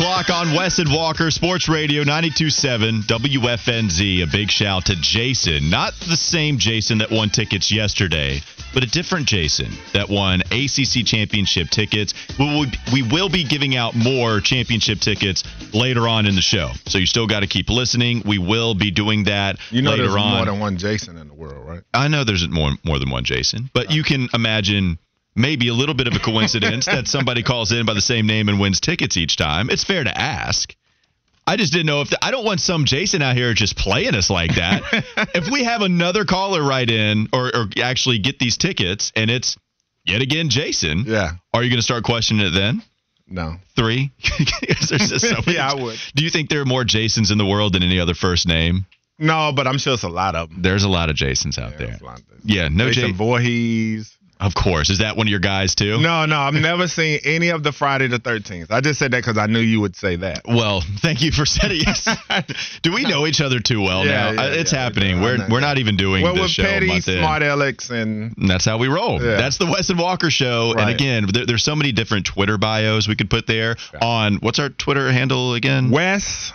O'clock on Wes and Walker Sports Radio 92.7 WFNZ. A big shout to Jason. Not the same Jason that won tickets yesterday, but a different Jason that won ACC championship tickets. We will, we will be giving out more championship tickets later on in the show. So you still got to keep listening. We will be doing that You know later there's on. more than one Jason in the world, right? I know there's more more than one Jason, but oh. you can imagine maybe a little bit of a coincidence that somebody calls in by the same name and wins tickets each time. It's fair to ask. I just didn't know if I don't want some Jason out here just playing us like that. if we have another caller write in or, or actually get these tickets and it's yet again Jason, Yeah. are you going to start questioning it then? No. Three? So Yeah, I would. Do you think there are more Jasons in the world than any other first name? No, but I'm sure it's a lot of them. There's a lot of Jasons out there. It's a lot of them. Yeah, no Jason Jason. Voorhees. Of course. Is that one of your guys too? No, no, I've never seen any of the Friday the 13th. I just said that because I knew you would say that. Well, thank you for setting us. Do we know each other too well Yeah, now? yeah, Uh, it's yeah, happening. We're know. we're not even doing Well, this with show Petty, month in. Smart Alex, and And That's how we roll. That's the Wes and Walker show. And again, there, there's so many different Twitter bios we could put there on what's our Twitter handle again? Wes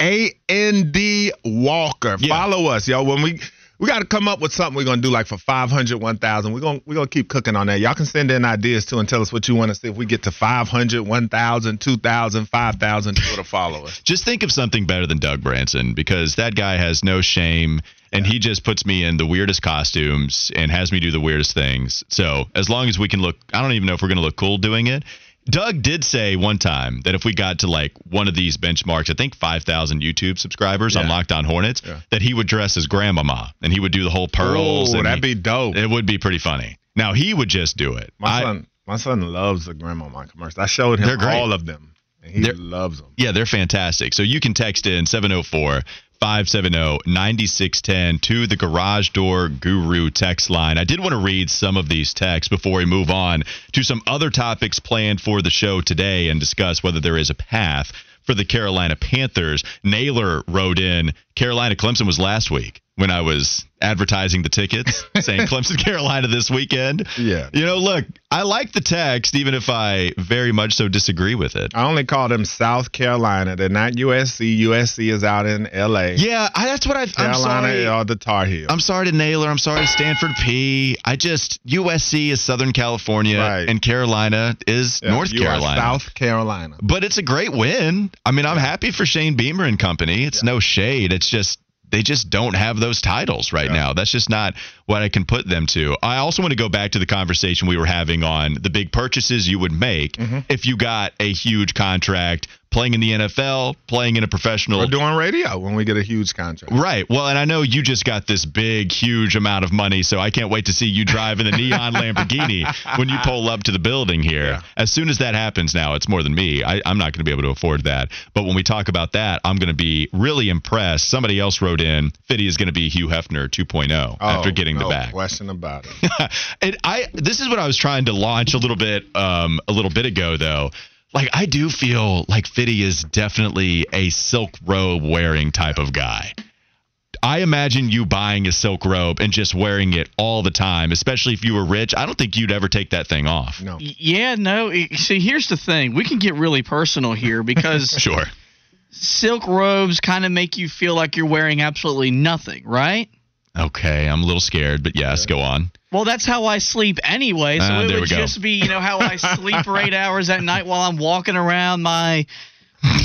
A N D Walker. Follow us, yo. When we we got to come up with something we're gonna do like for 500, 1,000. We're gonna we're gonna keep cooking on that. Y'all can send in ideas too and tell us what you want to see. If we get to 500, 1,000, 2,000, 5,000, Twitter follow us. Just think of something better than Doug Branson because that guy has no shame and he just puts me in the weirdest costumes and has me do the weirdest things. So as long as we can look, I don't even know if we're going to look cool doing it. Doug did say one time that if we got to like one of these benchmarks, I think 5,000 YouTube subscribers on Yeah. Locked On Hornets, Yeah. that he would dress as grandmama and he would do the whole pearls. Oh, that'd he- be dope. It would be pretty funny. Now he would just do it. My I- son, my son loves the Grandmama commercials. I showed him all of them, and he They're- loves them. Yeah, they're fantastic. So you can text in 704 570 9610 to the Garage Door Guru text line. I did want to read some of these texts before we move on to some other topics planned for the show today and discuss whether there is a path for the Carolina Panthers. Naylor wrote in Carolina Clemson was last week when I was advertising the tickets saying Clemson Carolina this weekend. Yeah. You know, look, I like the text even if I very much so disagree with it. I only call them South Carolina. They're not USC. USC is out in L.A. Yeah, I, that's what I've. I'm Carolina sorry. are the Tar Heels. I'm sorry to Naylor. I'm sorry to Stanford P. I just USC is Southern California Right. and Carolina is Yeah, North Carolina. South Carolina. But it's a great win. I mean, I'm happy for Shane Beamer and company. It's no shade. It's just they just don't have those titles right Yeah. now. That's just not what I can put them to. I also want to go back to the conversation we were having on the big purchases you would make Mm-hmm. if you got a huge contract playing in the NFL, playing in a professional We're doing radio when we get a huge contract. Right. Well, and I know you just got this big, huge amount of money, so I can't wait to see you drive in the neon Lamborghini when you pull up to the building here. Yeah. As soon as that happens now, it's more than me. I, I'm not going to be able to afford that. But when we talk about that, I'm going to be really impressed. Somebody else wrote in, Fitty is going to be Hugh Hefner 2.0 after Oh, getting no the bag. question about it. and I this is what I was trying to launch a little bit um a little bit ago though. Like I do feel like Fitty is definitely a silk robe wearing type of guy. I imagine you buying a silk robe and just wearing it all the time, especially if you were rich. I don't think you'd ever take that thing off. No. Yeah, no. See, here's the thing. We can get really personal here because Sure. silk robes kind of make you feel like you're wearing absolutely nothing, right? Okay, I'm a little scared, but yes, go on. Well, that's how I sleep anyway. So Ah, it would just be, you know, how I sleep for eight hours at night while I'm walking around my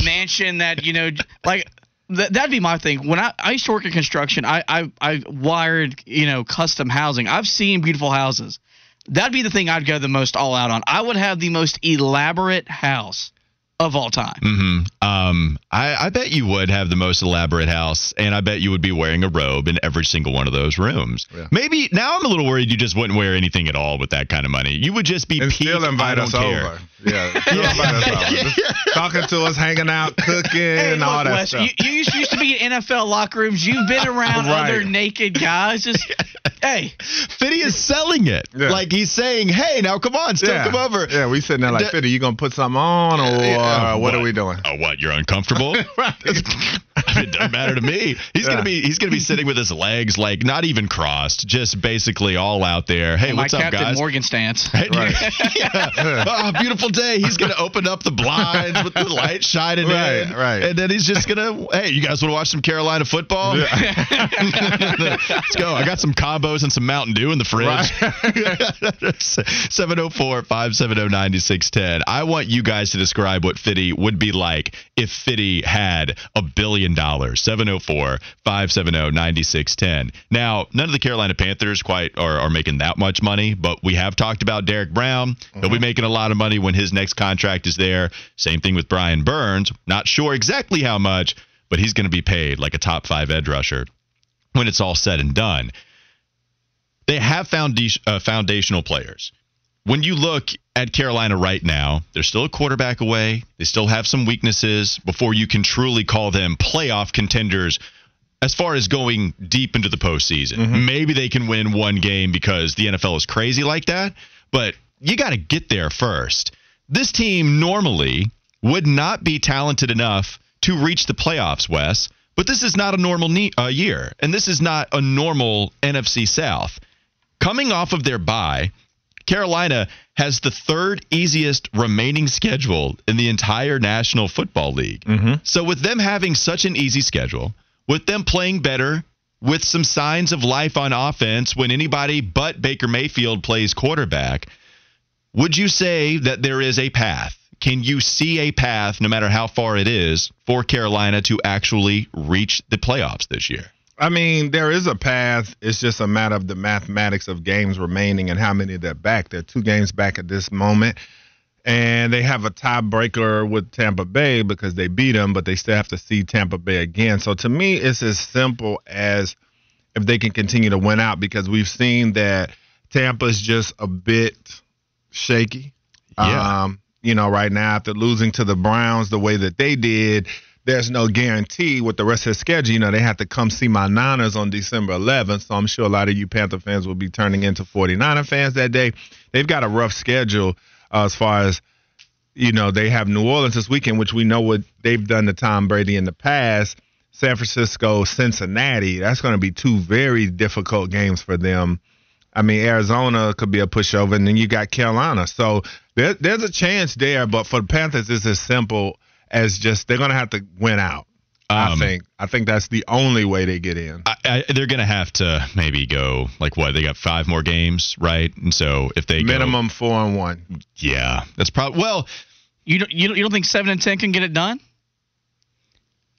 mansion. That you know, like th- that'd be my thing. When I, I used to work in construction, I, I I wired you know custom housing. I've seen beautiful houses. That'd be the thing I'd go the most all out on. I would have the most elaborate house of all time. hmm Um, I, I bet you would have the most elaborate house, and I bet you would be wearing a robe in every single one of those rooms. Yeah. Maybe now I'm a little worried you just wouldn't wear anything at all with that kind of money. You would just be And peak, still invite I us don't care. over. Yeah, still invite us over. Just talking to us, hanging out, cooking, Hey, all look, that Wes, stuff. you, you used, used to be in NFL locker rooms. You've been around Right. other naked guys. Just hey, Fiddy is selling it. Yeah. Like he's saying, "Hey, now come on, still yeah. come over." Yeah, we sitting there like, The- Fitty, you gonna put something on, or Yeah, uh, what, are we doing? Oh, what? You're uncomfortable? It doesn't matter to me. He's Yeah. gonna be he's gonna be sitting with his legs like not even crossed, just basically all out there. Hey, my what's up, Captain guys? Morgan stance. Right? Right. yeah. Oh, beautiful day. He's gonna open up the blinds with the light shining Right, in, right. and then he's just gonna. Hey, you guys want to watch some Carolina football? Let's go. I got some combos and some Mountain Dew in the fridge. 704-570-9610. I want you guys to describe what Fitty would be like if Fitty had a billion dollars. 704-570-9610. Now, none of the Carolina Panthers quite are, are making that much money, but we have talked about Derrick Brown. He'll be mm-hmm. making a lot of money when his next contract is there. Same thing with Brian Burns. Not sure exactly how much, but he's going to be paid like a top five edge rusher when it's all said and done. They have founda- uh, foundational players. When you look at Carolina right now, they're still a quarterback away. They still have some weaknesses before you can truly call them playoff contenders as far as going deep into the postseason. Maybe they can win one game because the NFL is crazy like that, but you got to get there first. This team normally would not be talented enough to reach the playoffs, Wes, but this is not a normal ne- uh, year, and this is not a normal NFC South. Coming off of their bye, Carolina has the third easiest remaining schedule in the entire National Football League. So, with them having such an easy schedule, with them playing better, with some signs of life on offense when anybody but Baker Mayfield plays quarterback, would you say that there is a path? Can you see a path, no matter how far it is, for Carolina to actually reach the playoffs this year? I mean, there is a path. It's just a matter of the mathematics of games remaining and how many they're back. They're two games back at this moment. And they have a tiebreaker with Tampa Bay because they beat them, but they still have to see Tampa Bay again. So to me, it's as simple as if they can continue to win out because we've seen that Tampa's just a bit shaky. Yeah. Um, you know, right now after losing to the Browns the way that they did, there's no guarantee with the rest of the schedule. You know, they have to come see my Niners on December 11th. So I'm sure a lot of you Panther fans will be turning into 49er fans that day. They've got a rough schedule uh, as far as, you know, they have New Orleans this weekend, which we know what they've done to Tom Brady in the past. San Francisco, Cincinnati. That's going to be two very difficult games for them. I mean, Arizona could be a pushover, and then you got Carolina. So there, there's a chance there, but for the Panthers, it's as simple as just they're going to have to win out. I Um, think. I think that's the only way they get in. I, I, they're going to have to maybe go like what they got five more games, right? And so if they go- Minimum four and one. yeah, that's probably well. You don't, you don't you don't think seven and ten can get it done?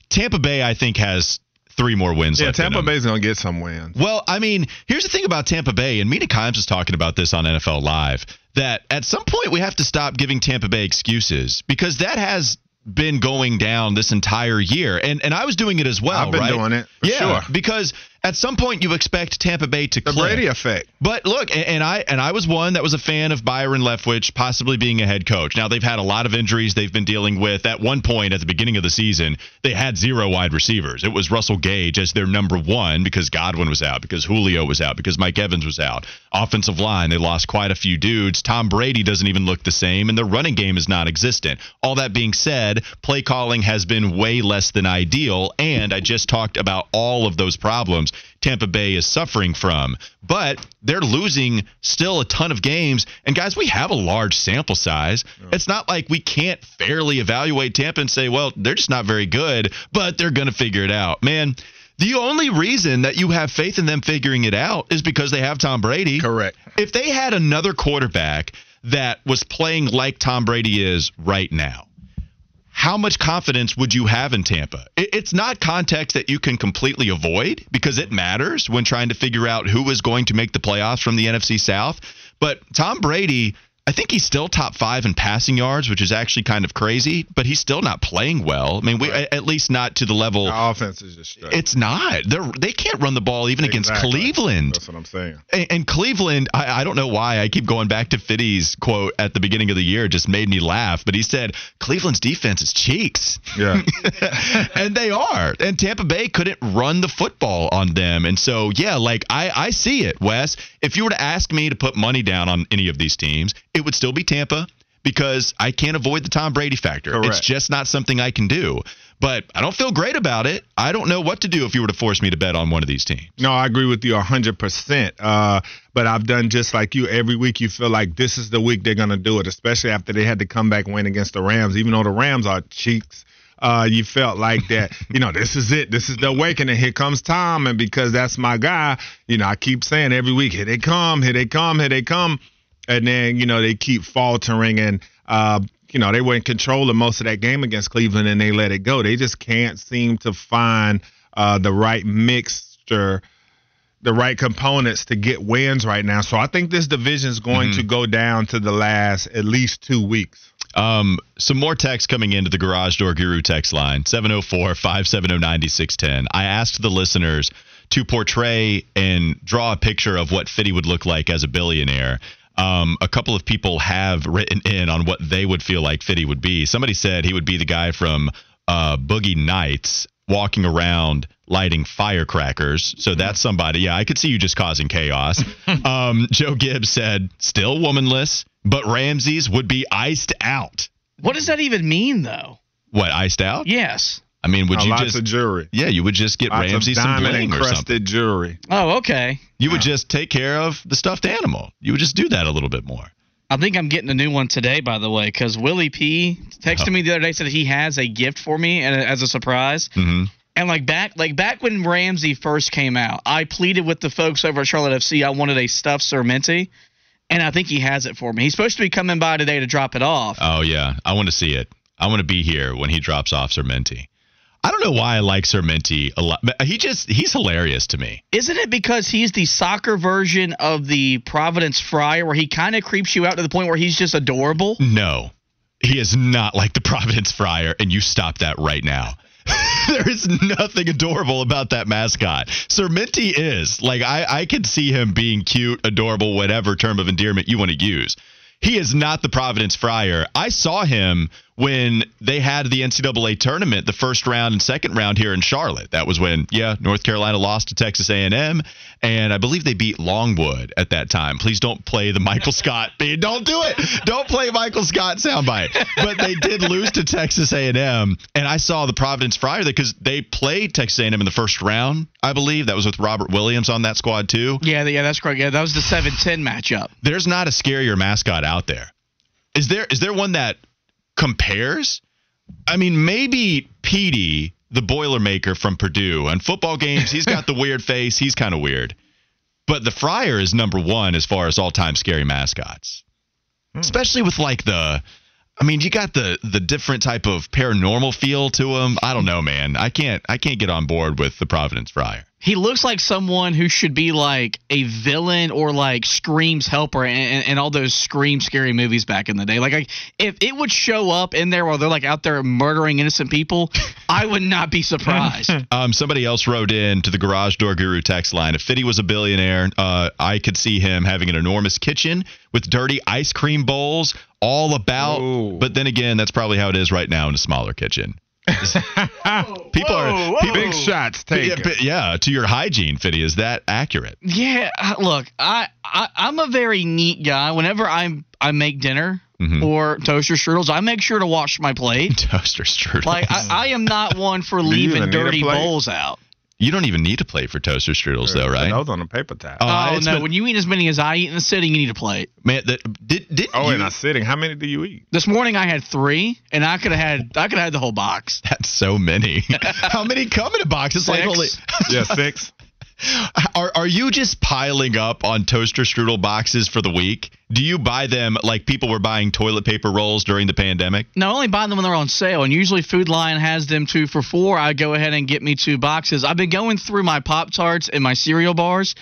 Tampa Bay, I think, has three more wins. Yeah, Tampa. Bay's to get some wins. Well, I mean, here's the thing about Tampa Bay, and Mina Kimes was talking about this on NFL Live, that at some point we have to stop giving Tampa Bay excuses because that has been going down this entire year. And and I was doing it as well. I've been right? doing it, for yeah, sure. because at some point you expect Tampa Bay to The click. Brady effect. But look, and, and I and I was one that was a fan of Byron Leftwich possibly being a head coach. Now they've had a lot of injuries they've been dealing with. At one point at the beginning of the season, they had zero wide receivers. It was Russell Gage as their number one because Godwin was out, because Julio was out, because Mike Evans was out. Offensive line, they lost quite a few dudes. Tom Brady doesn't even look the same, and their running game is non-existent. All that being said, play calling has been way less than ideal, and I just talked about all of those problems Tampa Bay is suffering from. But they're losing still a ton of games. And guys, we have a large sample size. It's not like we can't fairly evaluate Tampa and say, well, they're just not very good, but they're going to figure it out. Man, the only reason that you have faith in them figuring it out is because they have Tom Brady. Correct. If they had another quarterback that was playing like Tom Brady is right now, how much confidence would you have in Tampa? It's not context that you can completely avoid because it matters when trying to figure out who is going to make the playoffs from the NFC South. But Tom Brady I think he's still top five in passing yards, which is actually kind of crazy, but he's still not playing well. I mean, we, at least not to the level. The offense is just straight. It's not. They're, they can't run the ball even against Cleveland. That's what I'm saying. And, and Cleveland, I, I don't know why I keep going back to Fitty's quote at the beginning of the year. Just made me laugh. But he said Cleveland's defense is cheeks. Yeah. and they are. And Tampa Bay couldn't run the football on them. And so, yeah, like I, I see it, Wes. If you were to ask me to put money down on any of these teams, it would still be Tampa because I can't avoid the Tom Brady factor. It's just not something I can do. But I don't feel great about it. I don't know what to do if you were to force me to bet on one of these teams. No, I agree with you 100%. Uh, but I've done just like you. Every week you feel like this is the week they're going to do it, especially after they had to come back win against the Rams. Even though the Rams are cheeks, uh, you felt like that, you know, this is it. This is the awakening. Here comes Tom. And because that's my guy, you know, I keep saying every week, here they come, here they come, here they come. And then, you know, they keep faltering and, uh, you know, they were in control of most of that game against Cleveland and they let it go. They just can't seem to find uh, the right mixture the right components to get wins right now. So I think this division is going to go down to the last at least two weeks. Um, some more text coming into the Garage Door Guru text line 704 570 9610. I asked the listeners to portray and draw a picture of what Fitty would look like as a billionaire. Um, a couple of people have written in on what they would feel like Fitty would be. Somebody said he would be the guy from uh, Boogie Nights walking around lighting firecrackers. So that's somebody. Yeah, I could see you just causing chaos. um, Joe Gibbs said, still womanless, but Ramses would be iced out. What does that even mean, though? What, iced out? Yes. I mean, would you lots just. of jewelry. yeah, you would just get Lots Ramsey of some diamond bling or something. encrusted jewelry. Oh, okay. You would just take care of the stuffed animal. You would just do that a little bit more. I think I'm getting a new one today, by the way, because Willie P texted Oh. me the other day said he has a gift for me and as a surprise. hmm And like back, like back when Ramsey first came out, I pleaded with the folks over at Charlotte FC. I wanted a stuffed Sir Minty, and I think he has it for me. He's supposed to be coming by today to drop it off. Oh, yeah. I want to see it. I want to be here when he drops off Sir Minty. I don't know why I like Sir Minty a lot. But he just, he's hilarious to me. Isn't it because he's the soccer version of the Providence Friar, where he kind of creeps you out to the point where he's just adorable? No, he is not like the Providence Friar, and you stop that right now. there is nothing adorable about that mascot. Sir Minty is like I, I could see him being cute, adorable, whatever term of endearment you want to use. He is not the Providence Friar. I saw him when they had the NCAA tournament, the first round and second round here in Charlotte. That was when, yeah, North Carolina lost to Texas A&M, and I believe they beat Longwood at that time. Please don't play the Michael Scott. Don't do it. Don't play Michael Scott soundbite. But they did lose to Texas A&M, and I saw the Providence Friar because they played Texas A&M in the first round. I believe that was with Robert Williams on that squad too. Yeah, yeah, that's correct. Yeah, that was the 7-10 matchup. There's not a scarier mascot out there. Is there? Is there one that compares? I mean, maybe Petey, the Boilermaker from Purdue, on football games, he's got the weird face. He's kind of weird. But the Friar is number one as far as all-time scary mascots, hmm. especially with like the. I mean, you got the the different type of paranormal feel to him. I don't know, man. I can't I can't get on board with the Providence Friar. He looks like someone who should be like a villain or like Scream's helper and, and all those Scream scary movies back in the day. Like, I, if it would show up in there while they're like out there murdering innocent people, I would not be surprised. Um, somebody else wrote in to the Garage Door Guru text line. If Fitty was a billionaire, uh, I could see him having an enormous kitchen with dirty ice cream bowls all about. Whoa. But then again, that's probably how it is right now in a smaller kitchen. People are people, Big shots yeah, taken. but- yeah, to your hygiene, Fitty. Is that accurate? yeah, uh, look, I, I I'm a very neat guy. Whenever I'm I make dinner Mhm. or toaster strudels, I make sure to wash my plate. Toaster strudel. Like I, I am not one for leaving even need a dirty bowls out. You don't even need to play for toaster strudels, though, right? Those on a paper towel. Oh, Oh, it's no! been- when you eat as many as I eat in a sitting, you need oh, a plate. Man, that, did did Oh, you, in a sitting. How many do you eat? This morning I had three, and I could have had I could have had the whole box. That's so many. How many come in a box? It's like Six. only. Yeah, six. Are are you just piling up on toaster strudel boxes for the week? Do you buy them like people were buying toilet paper rolls during the pandemic? No, I only buy them when they're on sale, and usually Food Lion has them two for four. I go ahead and get me two boxes. I've been going through my Pop Tarts and my cereal bars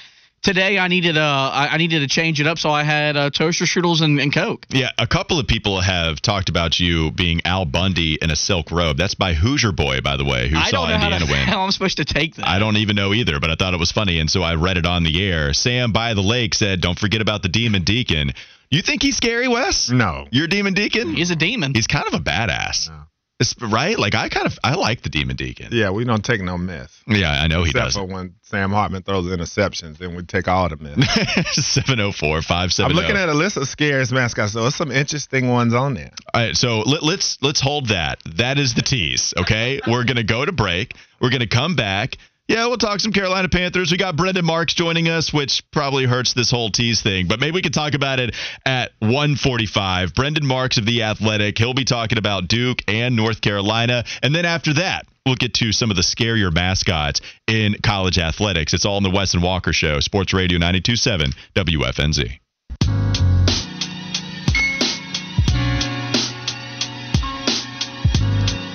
today I needed uh I I needed to change it up, so I had uh, toaster strudels and, and Coke. Yeah, a couple of people have talked about you being Al Bundy in a silk robe. That's by Hoosier Boy, by the way, who I saw don't know how, Indiana win. how I'm supposed to take that. I don't even know either, but I thought it was funny, and so I read it on the air. Sam by the lake said, "Don't forget about the Demon Deacon." You think he's scary, Wes? No. You're Demon Deacon. He's a demon. He's kind of a badass, No. It's- right? Like I kind of I like the Demon Deacon. Yeah, we don't take no myth. Yeah, I know he Except does. for when Sam Hartman throws interceptions, then we take all the mess. 704 I'm looking at a list of scariest mascots, so there's some interesting ones on there. All right, so let, let's let's hold that. That is the tease. Okay, we're gonna go to break. We're gonna come back. Yeah, we'll talk some Carolina Panthers. We got Brendan Marks joining us, which probably hurts this whole tease thing, but maybe we can talk about it at 145. Brendan Marks of The Athletic. He'll be talking about Duke and North Carolina. And then after that, we'll get to some of the scarier mascots in college athletics. It's all in the Wes and Walker Show, Sports Radio 927 WFNZ.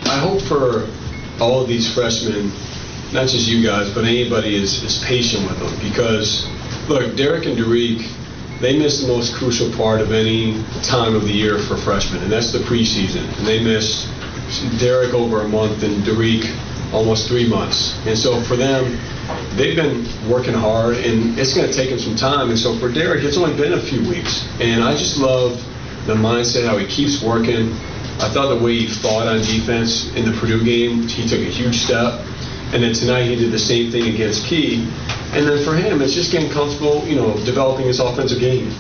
I hope for all of these freshmen, not just you guys, but anybody is, is patient with them because, look, Derek and Derek, they miss the most crucial part of any time of the year for freshmen, and that's the preseason. And they missed Derek over a month and Derek almost three months. And so for them, they've been working hard, and it's going to take them some time. And so for Derek, it's only been a few weeks, and I just love the mindset, how he keeps working. I thought the way he fought on defense in the Purdue game, he took a huge step. And then tonight he did the same thing against Key. And then for him, it's just getting comfortable, you know, developing his offensive game.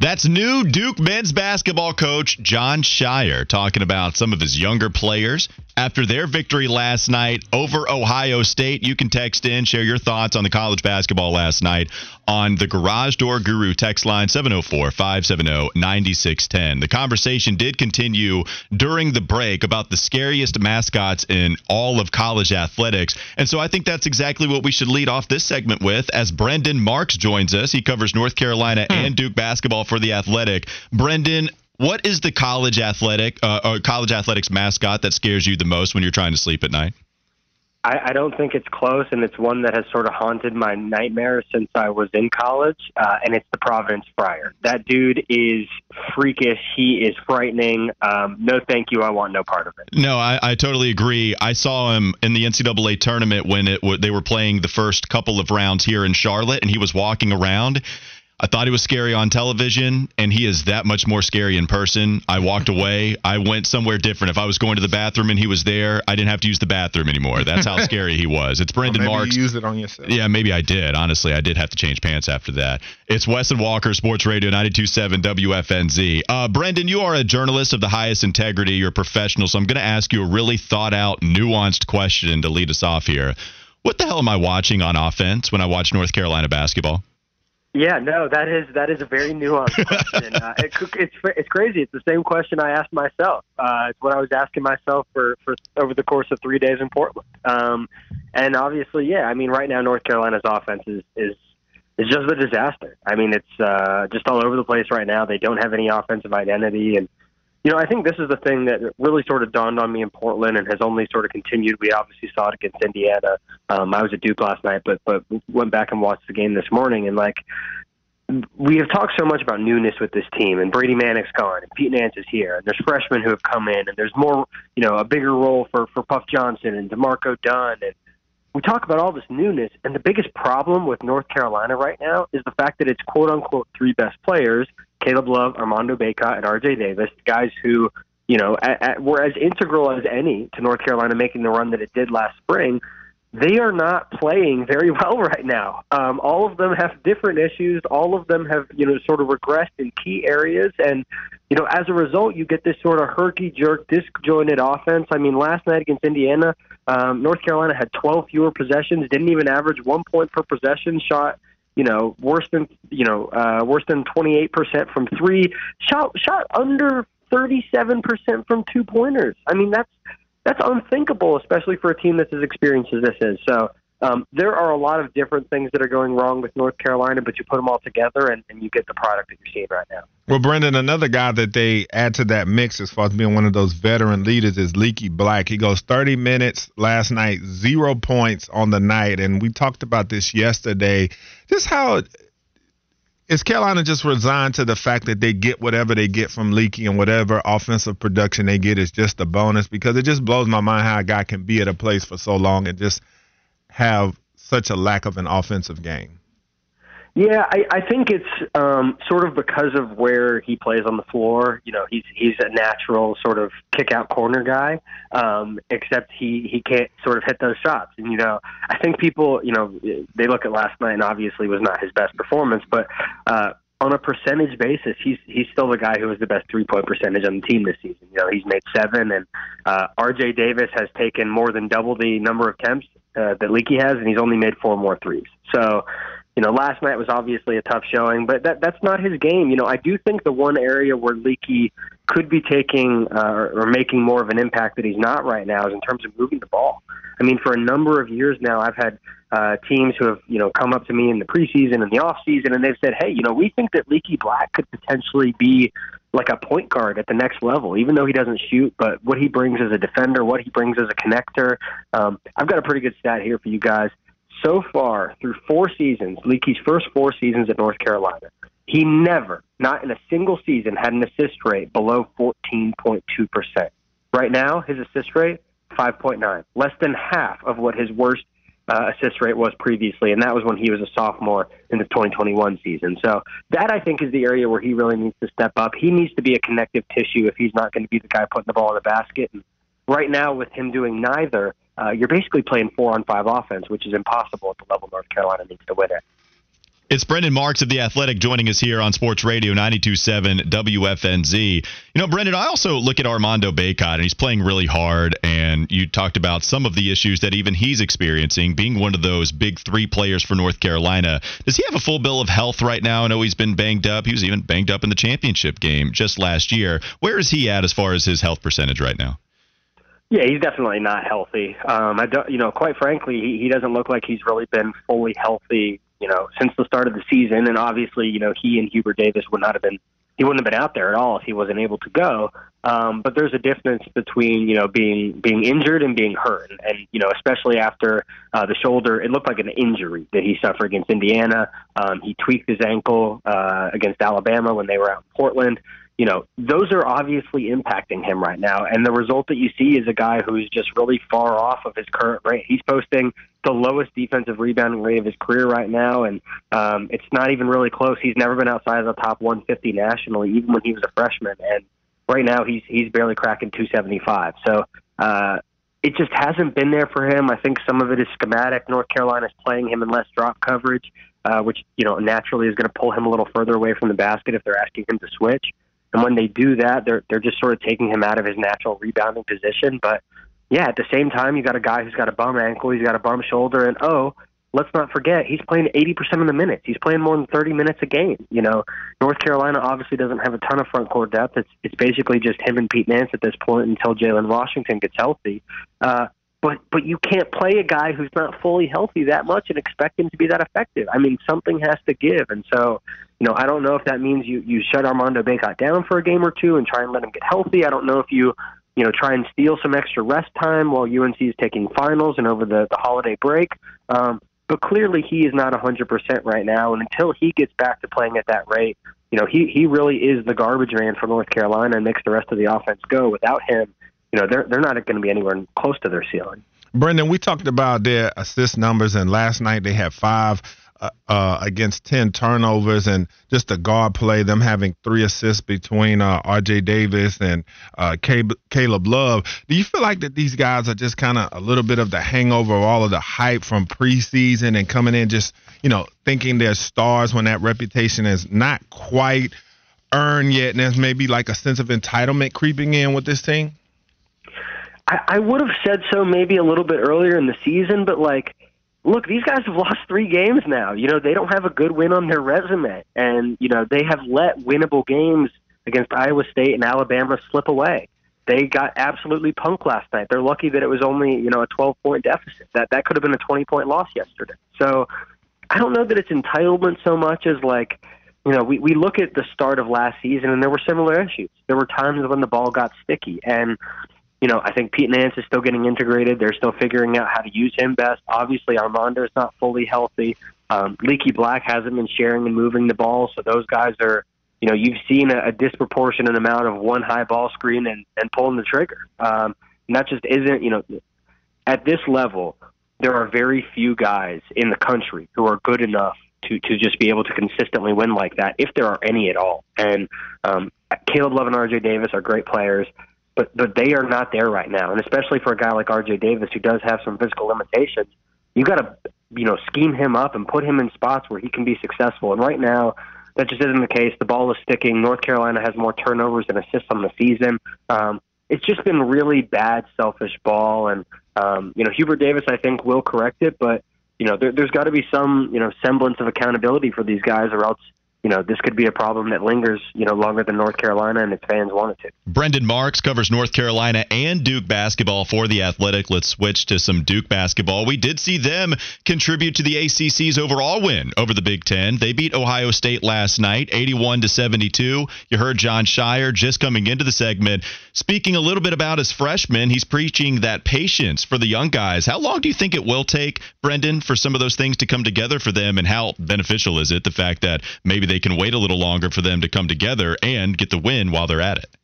That's new Duke men's basketball coach Jon Scheyer talking about some of his younger players after their victory last night over Ohio State. You can text in, share your thoughts on the college basketball last night on the Garage Door Guru text line 704 570 9610. The conversation did continue during the break about the scariest mascots in all of college athletics. And so I think that's exactly what we should lead off this segment with as Brendan Marks joins us. He covers North Carolina hmm. and Duke basketball for the Athletic. Brendan, what is the college athletic uh, or college athletics mascot that scares you the most when you're trying to sleep at night? I, I don't think it's close, and it's one that has sort of haunted my nightmares since I was in college, uh, and it's the Providence Friar. That dude is freakish. He is frightening. Um, no, thank you. I want no part of it. No, I, I totally agree. I saw him in the NCAA tournament when it w- they were playing the first couple of rounds here in Charlotte, and he was walking around. I thought he was scary on television, and he is that much more scary in person. I walked away. I went somewhere different. If I was going to the bathroom and he was there, I didn't have to use the bathroom anymore. That's how scary he was. It's Brendan Maybe Marks. you use it on yourself. Yeah, maybe I did. Honestly, I did have to change pants after that. It's Wes and Walker, Sports Radio 927 WFNZ. Uh, Brendan, you are a journalist of the highest integrity. You're a professional, so I'm going to ask you a really thought out, nuanced question to lead us off here. What the hell am I watching on offense when I watch North Carolina basketball? Yeah, no, that is that is a very nuanced question. uh, it, it's it's crazy. It's the same question I asked myself. Uh, it's what I was asking myself for for over the course of three days in Portland. Um, and obviously, yeah, I mean, right now North Carolina's offense is is is just a disaster. I mean, it's uh, just all over the place right now. They don't have any offensive identity, and you know, I think this is the thing that really sort of dawned on me in Portland and has only sort of continued. We obviously saw it against Indiana. Um, I was at Duke last night, but but went back and watched the game this morning, and like we have talked so much about newness with this team, and Brady Manek's gone, and Pete Nance is here, and there's freshmen who have come in, and there's more, you know, a bigger role for for Puff Johnson and D'Marco Dunn, and we talk about all this newness, and the biggest problem with North Carolina right now is the fact that it's quote unquote three best players: Caleb Love, Armando Bacot, and R.J. Davis, guys who, you know, at, at, were as integral as any to North Carolina making the run that it did last spring they are not playing very well right now. Um, all of them have different issues. All of them have, you know, sort of regressed in key areas. And, you know, as a result, you get this sort of herky jerk, disjointed offense. I mean, last night against Indiana, um, North Carolina had 12 fewer possessions, didn't even average one point per possession, shot, you know, worse than, you know, uh, worse than 28% from three, shot, shot under 37% from two pointers. I mean, that's, that's unthinkable, especially for a team that's as experienced as this is. So um, there are a lot of different things that are going wrong with North Carolina, but you put them all together and, and you get the product that you're seeing right now. Well, Brendan, another guy that they add to that mix as far as being one of those veteran leaders is Leaky Black. He goes 30 minutes last night, zero points on the night. And we talked about this yesterday. Just how is Carolina just resigned to the fact that they get whatever they get from Leaky and whatever offensive production they get is just a bonus? Because it just blows my mind how a guy can be at a place for so long and just have such a lack of an offensive game. Yeah, I, I think it's um, sort of because of where he plays on the floor. You know, he's he's a natural sort of kick out corner guy, um, except he he can't sort of hit those shots. And you know, I think people, you know, they look at last night and obviously was not his best performance, but uh, on a percentage basis, he's he's still the guy who has the best three point percentage on the team this season. You know, he's made seven, and uh, R.J. Davis has taken more than double the number of attempts uh, that Leaky has, and he's only made four more threes. So you know, last night was obviously a tough showing, but that that's not his game. You know, I do think the one area where Leaky could be taking uh, or making more of an impact that he's not right now is in terms of moving the ball. I mean, for a number of years now, I've had uh, teams who have you know come up to me in the preseason and the off season, and they've said, "Hey, you know, we think that Leaky Black could potentially be like a point guard at the next level, even though he doesn't shoot, but what he brings as a defender, what he brings as a connector. Um, I've got a pretty good stat here for you guys so far through four seasons, Leaky's first four seasons at North Carolina, he never, not in a single season, had an assist rate below 14.2%. Right now, his assist rate, 5.9, less than half of what his worst uh, assist rate was previously, and that was when he was a sophomore in the 2021 season. So that I think is the area where he really needs to step up. He needs to be a connective tissue if he's not going to be the guy putting the ball in the basket. And right now, with him doing neither, uh, you're basically playing four on five offense, which is impossible at the level North Carolina needs to win it. It's Brendan Marks of The Athletic joining us here on Sports Radio 92.7 WFNZ. You know, Brendan, I also look at Armando Bacot, and he's playing really hard. And you talked about some of the issues that even he's experiencing, being one of those big three players for North Carolina. Does he have a full bill of health right now? I know he's been banged up. He was even banged up in the championship game just last year. Where is he at as far as his health percentage right now? Yeah, he's definitely not healthy. Um, I don't, you know, quite frankly, he, he doesn't look like he's really been fully healthy, you know, since the start of the season. And obviously, you know, he and Hubert Davis would not have been, he wouldn't have been out there at all if he wasn't able to go. Um, but there's a difference between, you know, being being injured and being hurt, and, and you know, especially after uh, the shoulder, it looked like an injury that he suffered against Indiana. Um, he tweaked his ankle uh, against Alabama when they were out in Portland you know, those are obviously impacting him right now. And the result that you see is a guy who's just really far off of his current rate. He's posting the lowest defensive rebounding rate of his career right now, and um, it's not even really close. He's never been outside of the top 150 nationally, even when he was a freshman. And right now, he's he's barely cracking 275. So uh, it just hasn't been there for him. I think some of it is schematic. North Carolina's playing him in less drop coverage, uh, which you know naturally is going to pull him a little further away from the basket if they're asking him to switch. And when they do that, they're they're just sort of taking him out of his natural rebounding position. But yeah, at the same time, you got a guy who's got a bum ankle, he's got a bum shoulder, and oh, let's not forget he's playing 80% of the minutes. He's playing more than 30 minutes a game. You know, North Carolina obviously doesn't have a ton of front court depth. It's it's basically just him and Pete Nance at this point until Jalen Washington gets healthy. Uh, but but you can't play a guy who's not fully healthy that much and expect him to be that effective. I mean, something has to give, and so you know, I don't know if that means you you shut Armando Bacot down for a game or two and try and let him get healthy. I don't know if you you know try and steal some extra rest time while UNC is taking finals and over the the holiday break. Um, but clearly, he is not 100% right now, and until he gets back to playing at that rate, you know, he he really is the garbage man for North Carolina and makes the rest of the offense go. Without him, you know, they're they're not going to be anywhere close to their ceiling. Brendan, we talked about their assist numbers, and last night they had five uh, against 10 turnovers and just the guard play, them having three assists between uh, RJ Davis and uh, Caleb Love. Do you feel like that these guys are just kind of a little bit of the hangover of all of the hype from preseason and coming in just, you know, thinking they're stars when that reputation is not quite earned yet and there's maybe like a sense of entitlement creeping in with this team? I, I would have said so maybe a little bit earlier in the season, but like – look, these guys have lost three games now. You know, they don't have a good win on their resume. And, you know, they have let winnable games against Iowa State and Alabama slip away. they got absolutely punked last night. They're lucky that it was only you know a 12 point deficit. That that could have been a 20 point loss yesterday. So I don't know that it's entitlement so much as like you know we we look at the start of last season and there were similar issues. There were times when the ball got sticky and. You know, I think Pete Nance is still getting integrated. They're still figuring out how to use him best. Obviously, Armando is not fully healthy. Um, Leaky Black hasn't been sharing and moving the ball, so those guys are you know, you've seen a, a disproportionate amount of one high ball screen and, and pulling the trigger. Um, and that just isn't, you know, at this level, there are very few guys in the country who are good enough to, to just be able to consistently win like that, if there are any at all. And um, Caleb Love and RJ Davis are great players, but, but they are not there right now. And especially for a guy like RJ Davis who does have some physical limitations, you got to, you know, scheme him up and put him in spots where he can be successful. And right now, that just isn't the case. The ball is sticking. North Carolina has more turnovers than assists on the season. Um, it's just been really bad, selfish ball, and um, you know Hubert Davis, I think, will correct it, but you know there, there's got to be some you know semblance of accountability for these guys, or else you know, this could be a problem that lingers, you know, longer than North Carolina and its fans want it to. Brendan Marks covers North Carolina and Duke basketball for The Athletic. Let's switch to some Duke basketball. We did see them contribute to the ACC's overall win over the Big Ten. They beat Ohio State last night, 81 to 72. You heard Jon Scheyer just coming into the segment speaking a little bit about his freshman. He's preaching that patience for the young guys. How long do you think it will take, Brendan, for some of those things to come together for them, and how beneficial is it the fact that maybe they can wait a little longer for them to come together and get the win while they're at it.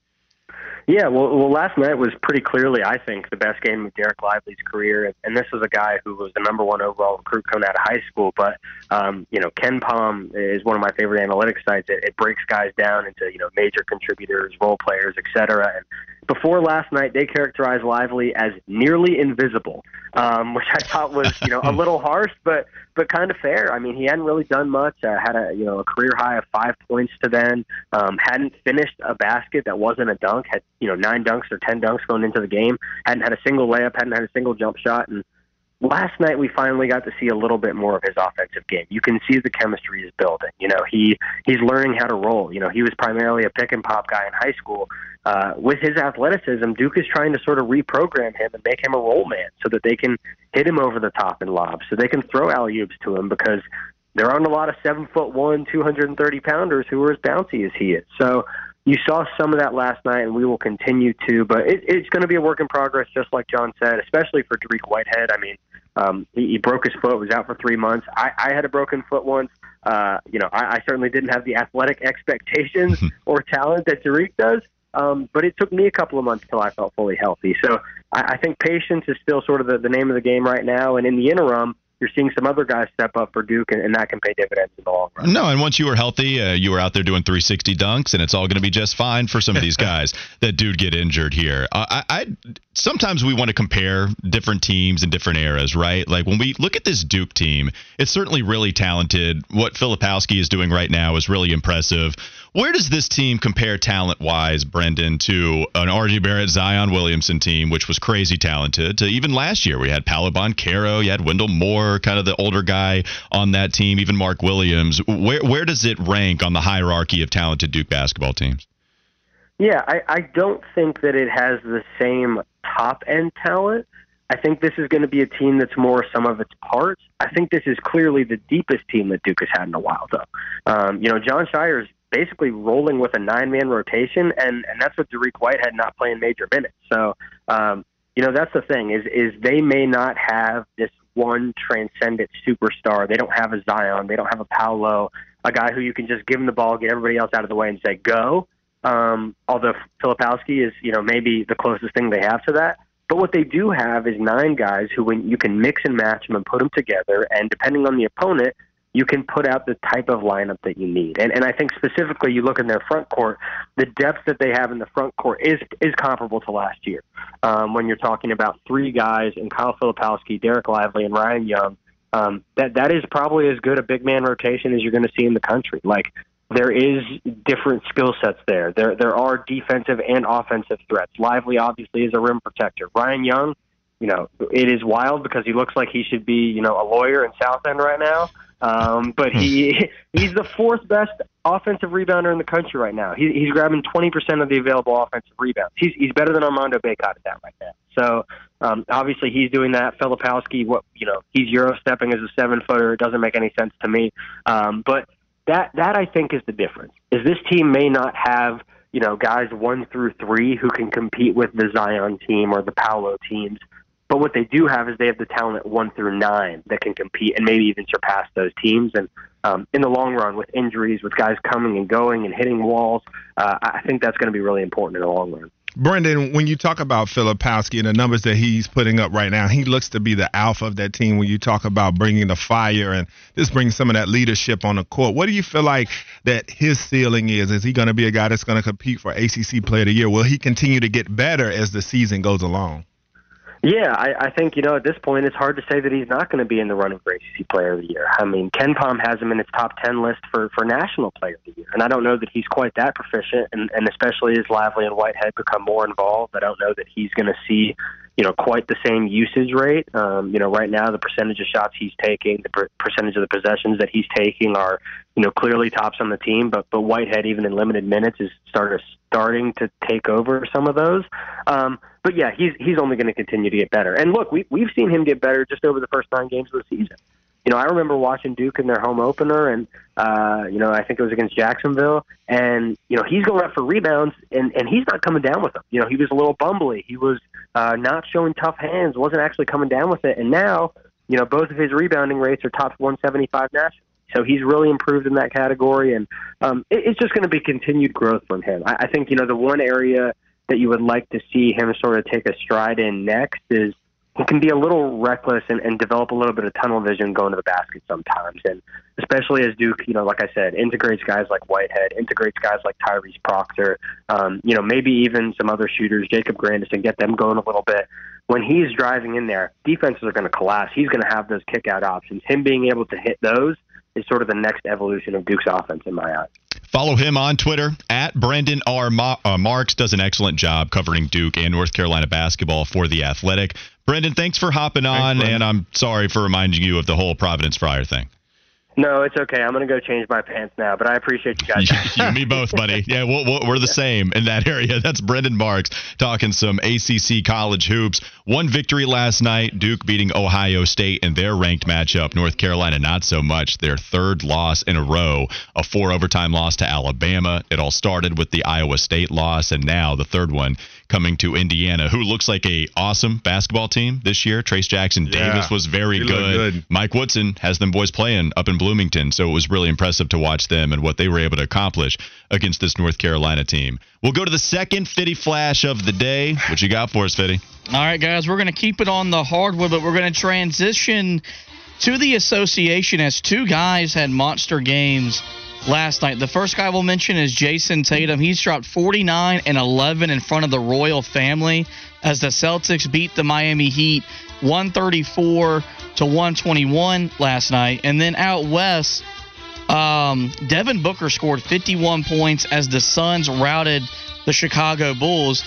Yeah, well, well, last night was pretty clearly, I think, the best game of Dereck Lively's career, and this was a guy who was the number one overall recruit coming out of high school. But um, you know, KenPom is one of my favorite analytics sites. It, it breaks guys down into you know major contributors, role players, etc. And before last night, they characterized Lively as nearly invisible, um, which I thought was you know a little harsh, but but kind of fair. I mean, he hadn't really done much. Uh, had a you know a career high of five points to then. Um, hadn't finished a basket that wasn't a dunk. Had you know nine dunks or ten dunks going into the game. Hadn't had a single layup. Hadn't had a single jump shot. And last night we finally got to see a little bit more of his offensive game. You can see the chemistry is building. You know, he he's learning how to roll. You know, he was primarily a pick and pop guy in high school. Uh, with his athleticism, Duke is trying to sort of reprogram him and make him a roll man so that they can hit him over the top and lob, so they can throw alley oops to him because there aren't a lot of seven foot one, two hundred and thirty pounders who are as bouncy as he is. So you saw some of that last night, and we will continue to. But it, it's going to be a work in progress, just like John said, especially for Dariq Whitehead. I mean, um, he, he broke his foot, was out for three months. I, I had a broken foot once. Uh, you know, I, I certainly didn't have the athletic expectations or talent that Dariq does. Um, but it took me a couple of months till I felt fully healthy. So I, I think patience is still sort of the, the name of the game right now. And in the interim, you're seeing some other guys step up for Duke, and, and that can pay dividends in the long run. No, and once you were healthy, uh, you were out there doing 360 dunks, and it's all going to be just fine for some of these guys that dude get injured here. Uh, I, I sometimes we want to compare different teams and different eras, right? Like when we look at this Duke team, it's certainly really talented. What Filipowski is doing right now is really impressive. Where does this team compare talent wise, Brendan, to an RJ Barrett Zion Williamson team, which was crazy talented, to even last year? We had Paolo Banchero, you had Wendell Moore, kind of the older guy on that team, even Mark Williams. Where, where does it rank on the hierarchy of talented Duke basketball teams? Yeah, I, I don't think that it has the same top end talent. I think this is going to be a team that's more some of its parts. I think this is clearly the deepest team that Duke has had in a while, though. Um, you know, Jon Scheyer's basically rolling with a nine man rotation, and and that's what Dariq Whitehead not playing major minutes. So um, you know that's the thing is is they may not have this one transcendent superstar. They don't have a Zion. They don't have a Paolo, a guy who you can just give him the ball, get everybody else out of the way, and say go. Um, although Filipowski is you know maybe the closest thing they have to that. But what they do have is nine guys who, when you can mix and match them and put them together, and depending on the opponent, you can put out the type of lineup that you need. And and I think specifically you look in their front court, the depth that they have in the front court is is comparable to last year. Um, when you're talking about three guys and Kyle Filipowski, Dereck Lively, and Ryan Young, um, that that is probably as good a big man rotation as you're going to see in the country. Like there is different skill sets there. There there are defensive and offensive threats. Lively obviously is a rim protector. Ryan Young, you know, it is wild because he looks like he should be, you know, a lawyer in South End right now. Um, but he he's the fourth best offensive rebounder in the country right now. He, he's grabbing 20% of the available offensive rebounds. He's, he's better than Armando Bacot at that right now. So um, obviously he's doing that. Filipowski, what you know, he's euro stepping as a seven footer. It doesn't make any sense to me. Um, but that that I think is the difference. Is this team may not have you know guys one through three who can compete with the Zion team or the Paolo teams. But what they do have is they have the talent one through nine that can compete and maybe even surpass those teams. And um, in the long run, with injuries, with guys coming and going and hitting walls, uh, I think that's going to be really important in the long run. Brendan, when you talk about Filipowski and the numbers that he's putting up right now, he looks to be the alpha of that team. When you talk about bringing the fire and just bringing some of that leadership on the court, what do you feel like that his ceiling is? Is he going to be a guy that's going to compete for ACC Player of the Year? Will he continue to get better as the season goes along? Yeah, I, I think you know at this point it's hard to say that he's not going to be in the running for ACC Player of the Year. I mean, KenPom has him in its top ten list for for National Player of the Year, and I don't know that he's quite that proficient. And, and especially as Lively and Whitehead become more involved, I don't know that he's going to see you know quite the same usage rate. Um, you know, right now the percentage of shots he's taking, the per- percentage of the possessions that he's taking are you know clearly tops on the team. But but Whitehead even in limited minutes is started starting to take over some of those. Um, but yeah, he's he's only going to continue to get better. And look, we we've seen him get better just over the first nine games of the season. You know, I remember watching Duke in their home opener, and uh, you know, I think it was against Jacksonville, and you know, he's going up for rebounds, and and he's not coming down with them. You know, he was a little bumbly. He was uh, not showing tough hands. wasn't actually coming down with it. And now, you know, both of his rebounding rates are top 175 nationally. So he's really improved in that category, and um, it, it's just going to be continued growth from him. I, I think you know the one area that you would like to see him sort of take a stride in next is he can be a little reckless and, and develop a little bit of tunnel vision going to the basket sometimes. And especially as Duke, you know, like I said, integrates guys like Whitehead, integrates guys like Tyrese Proctor, um, you know, maybe even some other shooters, Jacob Grandis, and get them going a little bit. When he's driving in there, defenses are going to collapse. He's going to have those kick out options. Him being able to hit those is sort of the next evolution of Duke's offense in my eyes. Follow him on Twitter at Brendan R. Ma- uh, Marks. Does an excellent job covering Duke and North Carolina basketball for the Athletic. Brendan, thanks for hopping on, thanks, and I'm sorry for reminding you of the whole Providence Friar thing. No, it's okay. I'm going to go change my pants now, but I appreciate you guys. you me both, buddy. Yeah, we we are the same in that area. That's Brendan Marks talking some ACC college hoops. One victory last night, Duke beating Ohio State in their ranked matchup. North Carolina, not so much. Their third loss in a row, a four overtime loss to Alabama. It all started with the Iowa State loss, and now the third one coming to Indiana, who looks like a awesome basketball team this year. Trayce Jackson Davis was very good. good. Mike Woodson has them boys playing up in Bloomington, so it was really impressive to watch them and what they were able to accomplish against this North Carolina team. We'll go to the second Fitty flash of the day. What you got for us, Fitty? All right, guys, we're going to keep it on the hardwood, but we're going to transition to the association as two guys had monster games last night. The first guy we'll mention is Jayson Tatum. He's dropped 49 and 11 in front of the royal family as the Celtics beat the Miami Heat 134 to 121 last night. And then out west, um, Devin Booker scored 51 points as the Suns routed the Chicago Bulls.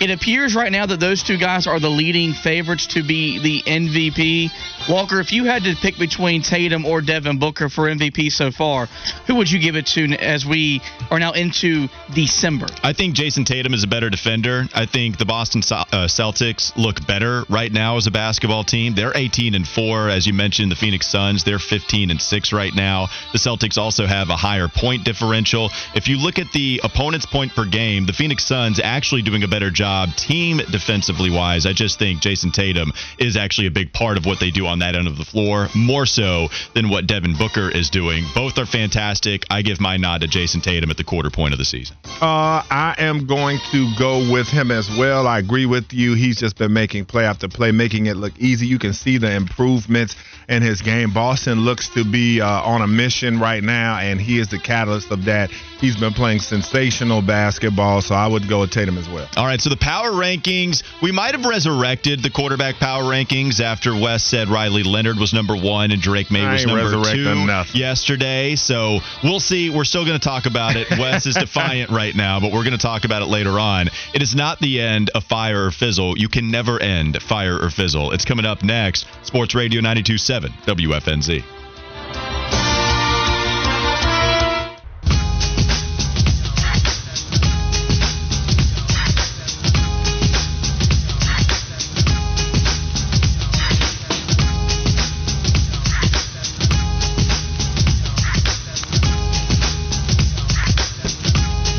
It appears right now that those two guys are the leading favorites to be the MVP. Walker, if you had to pick between Tatum or Devin Booker for MVP so far, who would you give it to as we are now into December? I think Jayson Tatum is a better defender. I think the Boston uh, Celtics look better right now as a basketball team. They're 18 and 4 as you mentioned the Phoenix Suns, they're 15 and 6 right now. The Celtics also have a higher point differential. If you look at the opponent's point per game, the Phoenix Suns actually doing a better job team defensively wise. I just think Jayson Tatum is actually a big part of what they do on that end of the floor, more so than what Devin Booker is doing. Both are fantastic. I give my nod to Jayson Tatum at the quarter point of the season. Uh, I am going to go with him as well. I agree with you. He's just been making play after play, making it look easy. You can see the improvements in his game. Boston looks to be uh, on a mission right now, and he is the catalyst of that. He's been playing sensational basketball, so I would go with Tatum as well. All right, so the power rankings, we might have resurrected the quarterback power rankings after Wes said Riley Leonard was number one and Drake Maye was number two enough. yesterday. So we'll see. We're still going to talk about it. Wes is defiant right now, but we're going to talk about it later on. It is not the end of Fire or Fizzle. You can never end Fire or Fizzle. It's coming up next. Sports Radio 927 WFNZ.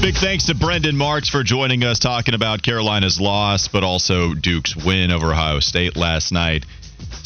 Big thanks to Brendan Marks for joining us talking about Carolina's loss, but also Duke's win over Ohio State last night.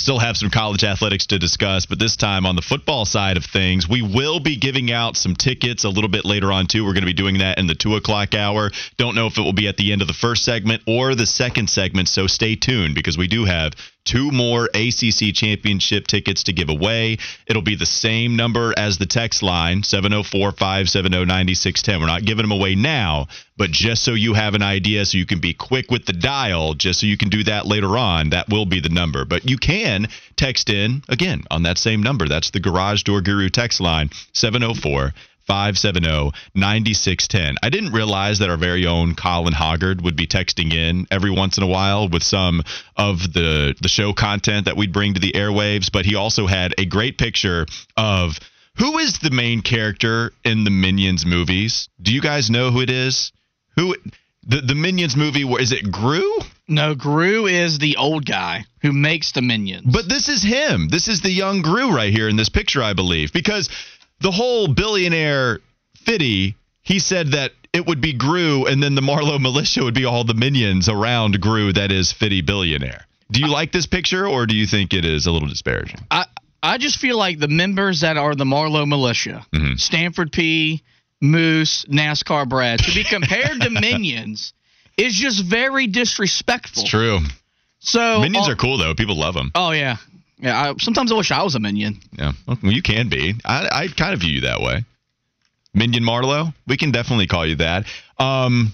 Still have some college athletics to discuss, but this time on the football side of things, we will be giving out some tickets a little bit later on, too. We're going to be doing that in the 2 o'clock hour. Don't know if it will be at the end of the first segment or the second segment, so stay tuned because we do have two more ACC championship tickets to give away. It'll be the same number as the text line 704 570 9610. We're not giving them away now, but just so you have an idea, so you can be quick with the dial, just so you can do that later on, that will be the number. But you can text in again on that same number. That's the Garage Door Guru text line 704 570 9610. I didn't realize that our very own Colin Hoggard would be texting in every once in a while with some of the, the show content that we'd bring to the airwaves, but he also had a great picture of who is the main character in the Minions movies. Do you guys know who it is? Who the, the Minions movie, is it Gru? No, Gru is the old guy who makes the minions. But this is him. This is the young Gru right here in this picture, I believe, because the whole billionaire Fitty, he said that it would be Gru, and then the Marlowe militia would be all the minions around Gru. That is Fitty billionaire. Do you like this picture, or do you think it is a little disparaging? I I just feel like the members that are the Marlowe militia, Mhm. Stanford P, Moose, NASCAR Brad, to be compared to minions is just very disrespectful. It's true. So Minions oh, are cool though. People love them. Oh yeah, yeah. I, sometimes I wish I was a minion. Yeah, well, you can be. I, I kind of view you that way. Minion Marlowe, we can definitely call you that. Um,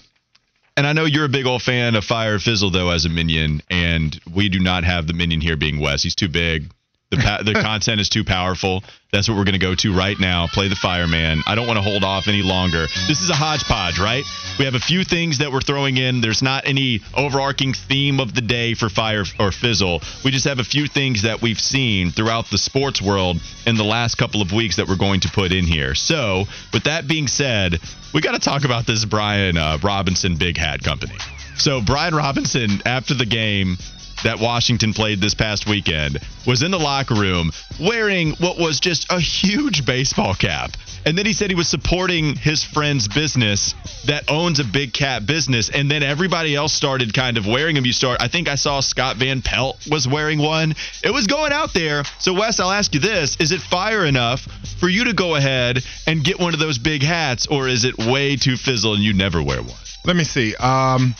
and I know you're a big old fan of Fire Fizzle though as a minion, and we do not have the minion here being Wes. He's too big. The pa- the content is too powerful. That's what we're going to go to right now. Play the fireman. I don't want to hold off any longer. This is a hodgepodge, right? We have a few things that we're throwing in. There's not any overarching theme of the day for fire or fizzle. We just have a few things that we've seen throughout the sports world in the last couple of weeks that we're going to put in here. So, with that being said, we got to talk about this Brian uh, Robinson Big Hat Company. So, Brian Robinson, after the game, that Washington played this past weekend was in the locker room wearing what was just a huge baseball cap. And then he said he was supporting his friend's business that owns a big cat business. And then everybody else started kind of wearing them. You start, I think I saw Scott Van Pelt was wearing one. It was going out there. So, Wes, I'll ask you this Is it fire enough for you to go ahead and get one of those big hats, or is it way too fizzle and you never wear one? Let me see. Um,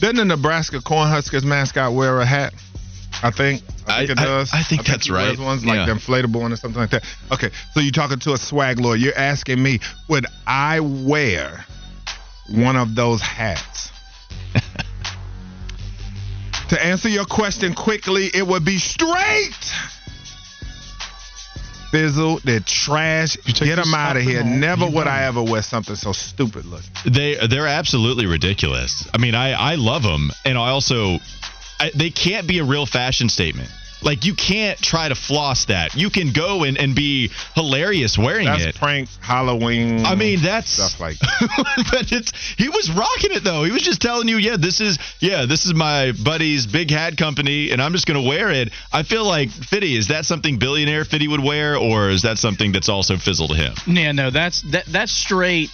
didn't the Nebraska Cornhuskers mascot wear a hat? I think. I think I- it does. I- I think that's he wears right. Ones like Yeah. the inflatable one or something like that. Okay, so you're talking to a swag lord. You're asking me, would I wear one of those hats? to answer your question quickly, it would be straight. Fizzle, they're trash. take Get them out of here. and. Never You would run. I ever wear something so stupid looking. They they're absolutely ridiculous. I mean, I I love them, and I also I, they can't be a real fashion statement. Like you can't try to floss that. You can go and, and be hilarious wearing That's it. prank Halloween. I mean, that's stuff like but it's he was rocking it though. He was just telling you, yeah, this is yeah, this is my buddy's big hat company, and I'm just gonna wear it. I feel like Fitty, is that something billionaire Fitty would wear, or is that something that's also fizzle to him? Yeah, no, that's that that's straight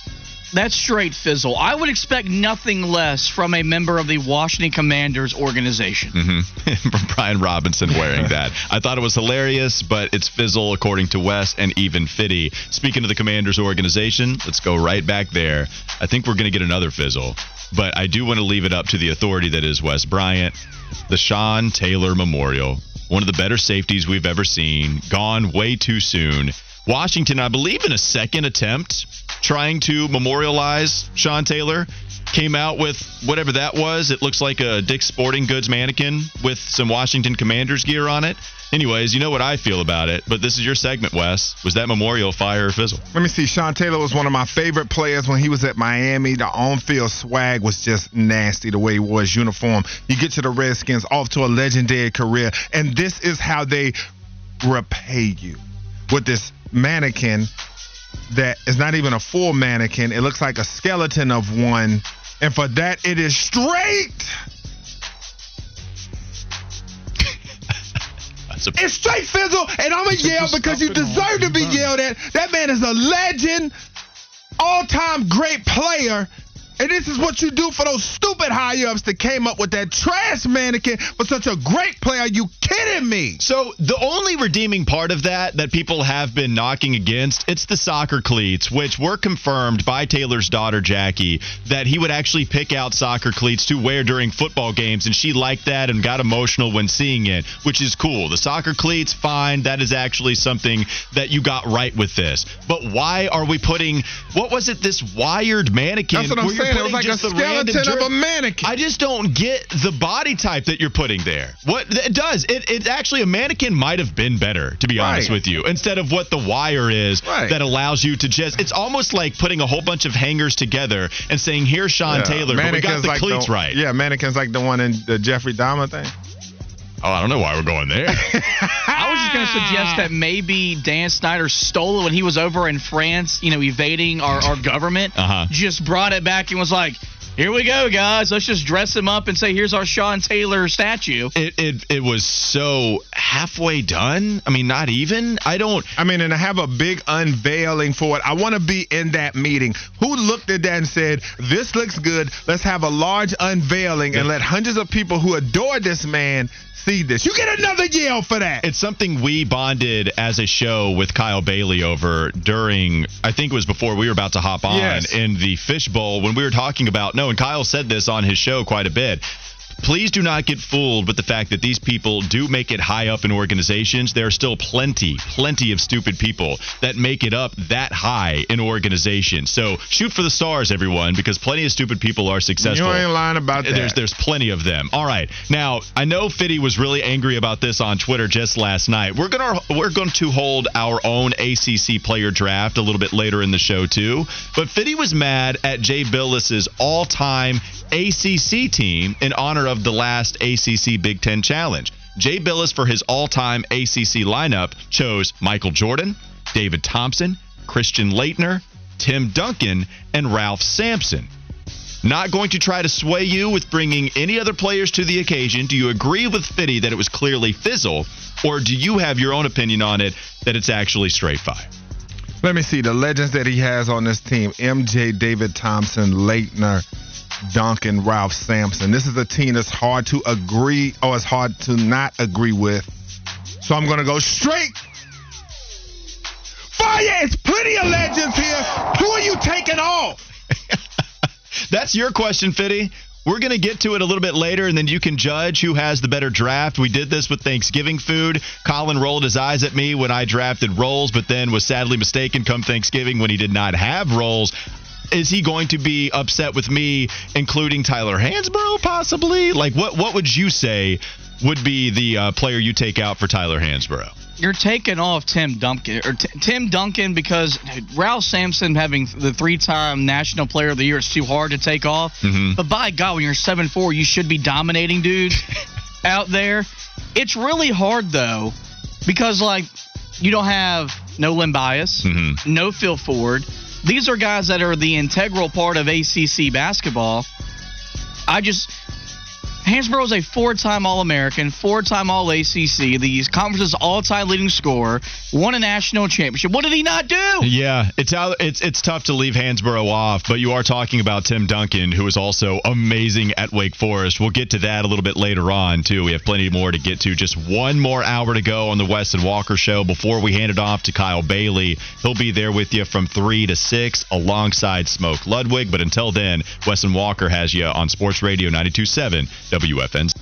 that's straight fizzle. I would expect nothing less from a member of the Washington Commanders organization. Mm-hmm. from Brian Robinson wearing that. I thought it was hilarious, but it's fizzle according to Wes and even Fitty. Speaking of the Commanders organization, let's go right back there. I think we're going to get another fizzle, but I do want to leave it up to the authority that is Wes Bryant, the Sean Taylor Memorial, one of the better safeties we've ever seen, gone way too soon. Washington, I believe, in a second attempt trying to memorialize Sean Taylor, came out with whatever that was. It looks like a Dick's Sporting Goods mannequin with some Washington Commanders gear on it. Anyways, you know what I feel about it, but this is your segment, Wes. Was that memorial fire or fizzle? Let me see. Sean Taylor was one of my favorite players when he was at Miami. The on-field swag was just nasty. The way he wore his uniform. You get to the Redskins, off to a legendary career, and this is how they repay you with this mannequin that is not even a full mannequin. It looks like a skeleton of one, and for that, it is straight. It's straight fizzle, and I'm gonna yell because you deserve to be yelled at. That man is a legend. all-time great player. And this is what you do for those stupid high ups that came up with that trash mannequin for such a great player. You kidding me? So the only redeeming part of that that people have been knocking against, it's the soccer cleats, which were confirmed by Taylor's daughter Jackie that he would actually pick out soccer cleats to wear during football games, and she liked that and got emotional when seeing it, which is cool. The soccer cleats, fine. That is actually something that you got right with this. But why are we putting what was it? This wired mannequin? That's what I'm saying. It was like a skeleton of a mannequin. I just don't get the body type that you're putting there. What it does, it, it actually a mannequin might have been better, to be honest with you, instead of what the wire is Right. that allows you to just. It's almost like putting a whole bunch of hangers together and saying, "Here's Sean Yeah, Taylor," but we got the like cleats the, right. Yeah, mannequins like the one in the Jeffrey Dahmer thing. Oh, I don't know why we're going there. I was just going to suggest that maybe Dan Snyder stole it when he was over in France, you know, evading our, our government. Uh-huh. Just brought it back and was like, here we go, guys. Let's just dress him up and say, here's our Sean Taylor statue. it, it it was so halfway done. I mean, not even. I don't. I mean, and I have a big unveiling for it. I want to be in that meeting. Who looked at that and said, "This looks good. Let's have a large unveiling and let hundreds of people who adore this man see this." You get another yell for that. It's something we bonded as a show with Kyle Bailey over during, I think it was before we were about to hop on Yes. in the fishbowl when we were talking about, no, and Kyle said this on his show quite a bit. Please do not get fooled with the fact that these people do make it high up in organizations. There are still plenty, plenty of stupid people that make it up that high in organizations. So shoot for the stars, everyone, because plenty of stupid people are successful. you ain't lying about that. There's there's plenty of them. All right. Now, I know Fitty was really angry about this on Twitter just last night. We're going to we're going to hold our own ACC player draft a little bit later in the show too. But Fitty was mad at Jay Bilas's all-time ACC team in honor of the last ACC Big 10 Challenge. Jay Bilas for his all-time ACC lineup chose Michael Jordan, David Thompson, Christian Laettner, Tim Duncan, and Ralph Sampson. Not going to try to sway you with bringing any other players to the occasion. Do you agree with Fitty that it was clearly fizzle, or do you have your own opinion on it that it's actually straight fire? Let me see the legends that he has on this team: MJ, David Thompson, Laettner, Duncan, Ralph Sampson. This is a team that's hard to agree or it's hard to not agree with. So I'm gonna go straight. Fire! It's plenty of legends here. Who are you taking off? That's your question, Fitty. We're going to get to it a little bit later, and then you can judge who has the better draft. We did this with Thanksgiving food. Colin rolled his eyes at me when I drafted rolls, but then was sadly mistaken come Thanksgiving when he did not have rolls. Is he going to be upset with me, including Tyler Hansbrough, possibly? Like, what what would you say would be the uh, player you take out for Tyler Hansbrough? You're taking off Tim Duncan or T- Tim Duncan because Ralph Sampson having the three-time National Player of the Year is too hard to take off. Mhm. But by God, when you're seven four, you should be dominating dudes out there. It's really hard though because like you don't have no Len Bias, Mhm. no Phil Ford. These are guys that are the integral part of ACC basketball. I just Hansbrough's a four-time All-American, four-time All-ACC, the conference's all-time leading scorer, won a national championship. What did he not do? Yeah, it's out, it's it's tough to leave Hansborough off, but you are talking about Tim Duncan, who is also amazing at Wake Forest. We'll get to that a little bit later on too. We have plenty more to get to. Just one more hour to go on the Weston Walker Show before we hand it off to Kyle Bailey. He'll be there with you from three to six alongside Smoke Ludwig. But until then, Weston Walker has you on Sports Radio 92.7 WFNZ.